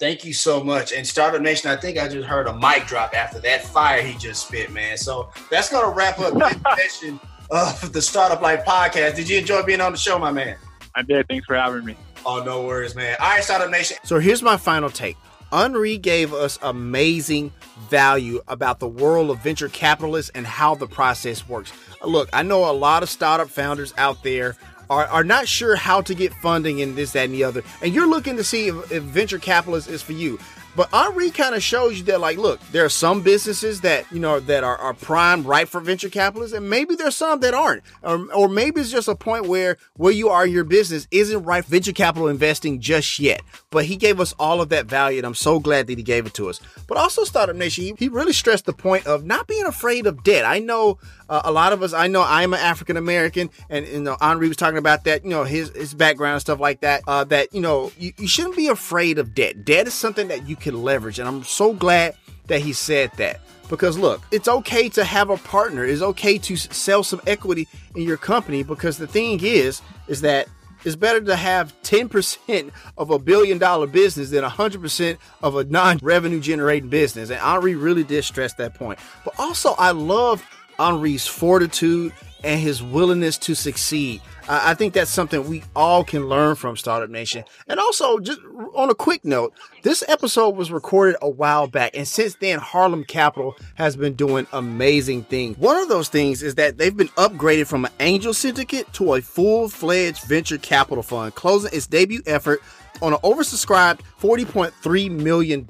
Speaker 3: Thank you so much. And Startup Nation, I think I just heard a mic drop after that fire he just spit, man. So that's going to wrap up this session of the Startup Life podcast. Did you enjoy being on the show, my man?
Speaker 2: I did. Thanks for having me.
Speaker 3: Oh, no worries, man. All right, Startup Nation.
Speaker 1: So here's my final take. Henri gave us amazing value about the world of venture capitalists and how the process works. Look, I know a lot of startup founders out there are, are not sure how to get funding and this, that, and the other, and you're looking to see if, if venture capitalist is for you. But Henri kind of shows you that, like, look, there are some businesses that you know that are, are prime right for venture capitalists, and maybe there's some that aren't, or, or maybe it's just a point where where you are your business isn't right for venture capital investing just yet. But he gave us all of that value, and I'm so glad that he gave it to us. But also, Startup Nation, he, he really stressed the point of not being afraid of debt. I know uh, a lot of us, I know I'm an African American, and you know Henri was talking about that, you know his his background and stuff like that. Uh, that you know you, you shouldn't be afraid of debt. Debt is something that you can leverage. And I'm so glad that he said that. Because look, it's okay to have a partner. It's okay to sell some equity in your company because the thing is, is that it's better to have 10% of a billion dollar business than 100% of a non revenue generating business. And Henri really did stress that point. But also, I love Henri's fortitude and his willingness to succeed. I think that's something we all can learn from Startup Nation. And also, just on a quick note, this episode was recorded a while back, and since then, Harlem Capital has been doing amazing things. One of those things is that they've been upgraded from an angel syndicate to a full fledged venture capital fund, closing its debut effort on an oversubscribed $40.3 million.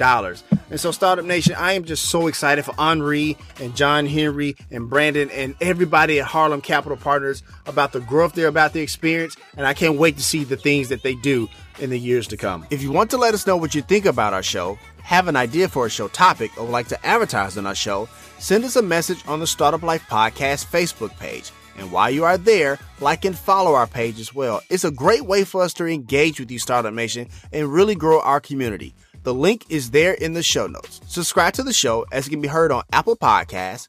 Speaker 1: And so, Startup Nation, I am just so excited for Henri and John Henry and Brandon and everybody at Harlem Capital Partners about the growth they're about the experience. And I can't wait to see the things that they do in the years to come. If you want to let us know what you think about our show, have an idea for a show topic, or would like to advertise on our show, send us a message on the Startup Life Podcast Facebook page. And while you are there, like and follow our page as well. It's a great way for us to engage with you, Startup Nation, and really grow our community. The link is there in the show notes. Subscribe to the show as it can be heard on Apple Podcasts,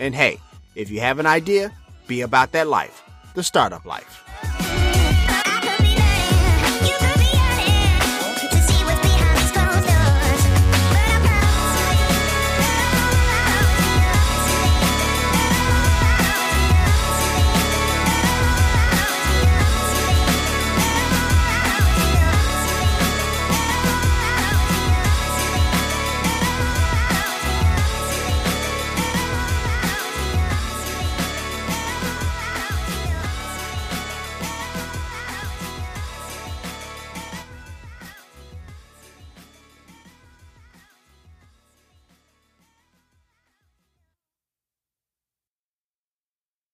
Speaker 1: And hey, if you have an idea, be about that life, the startup life.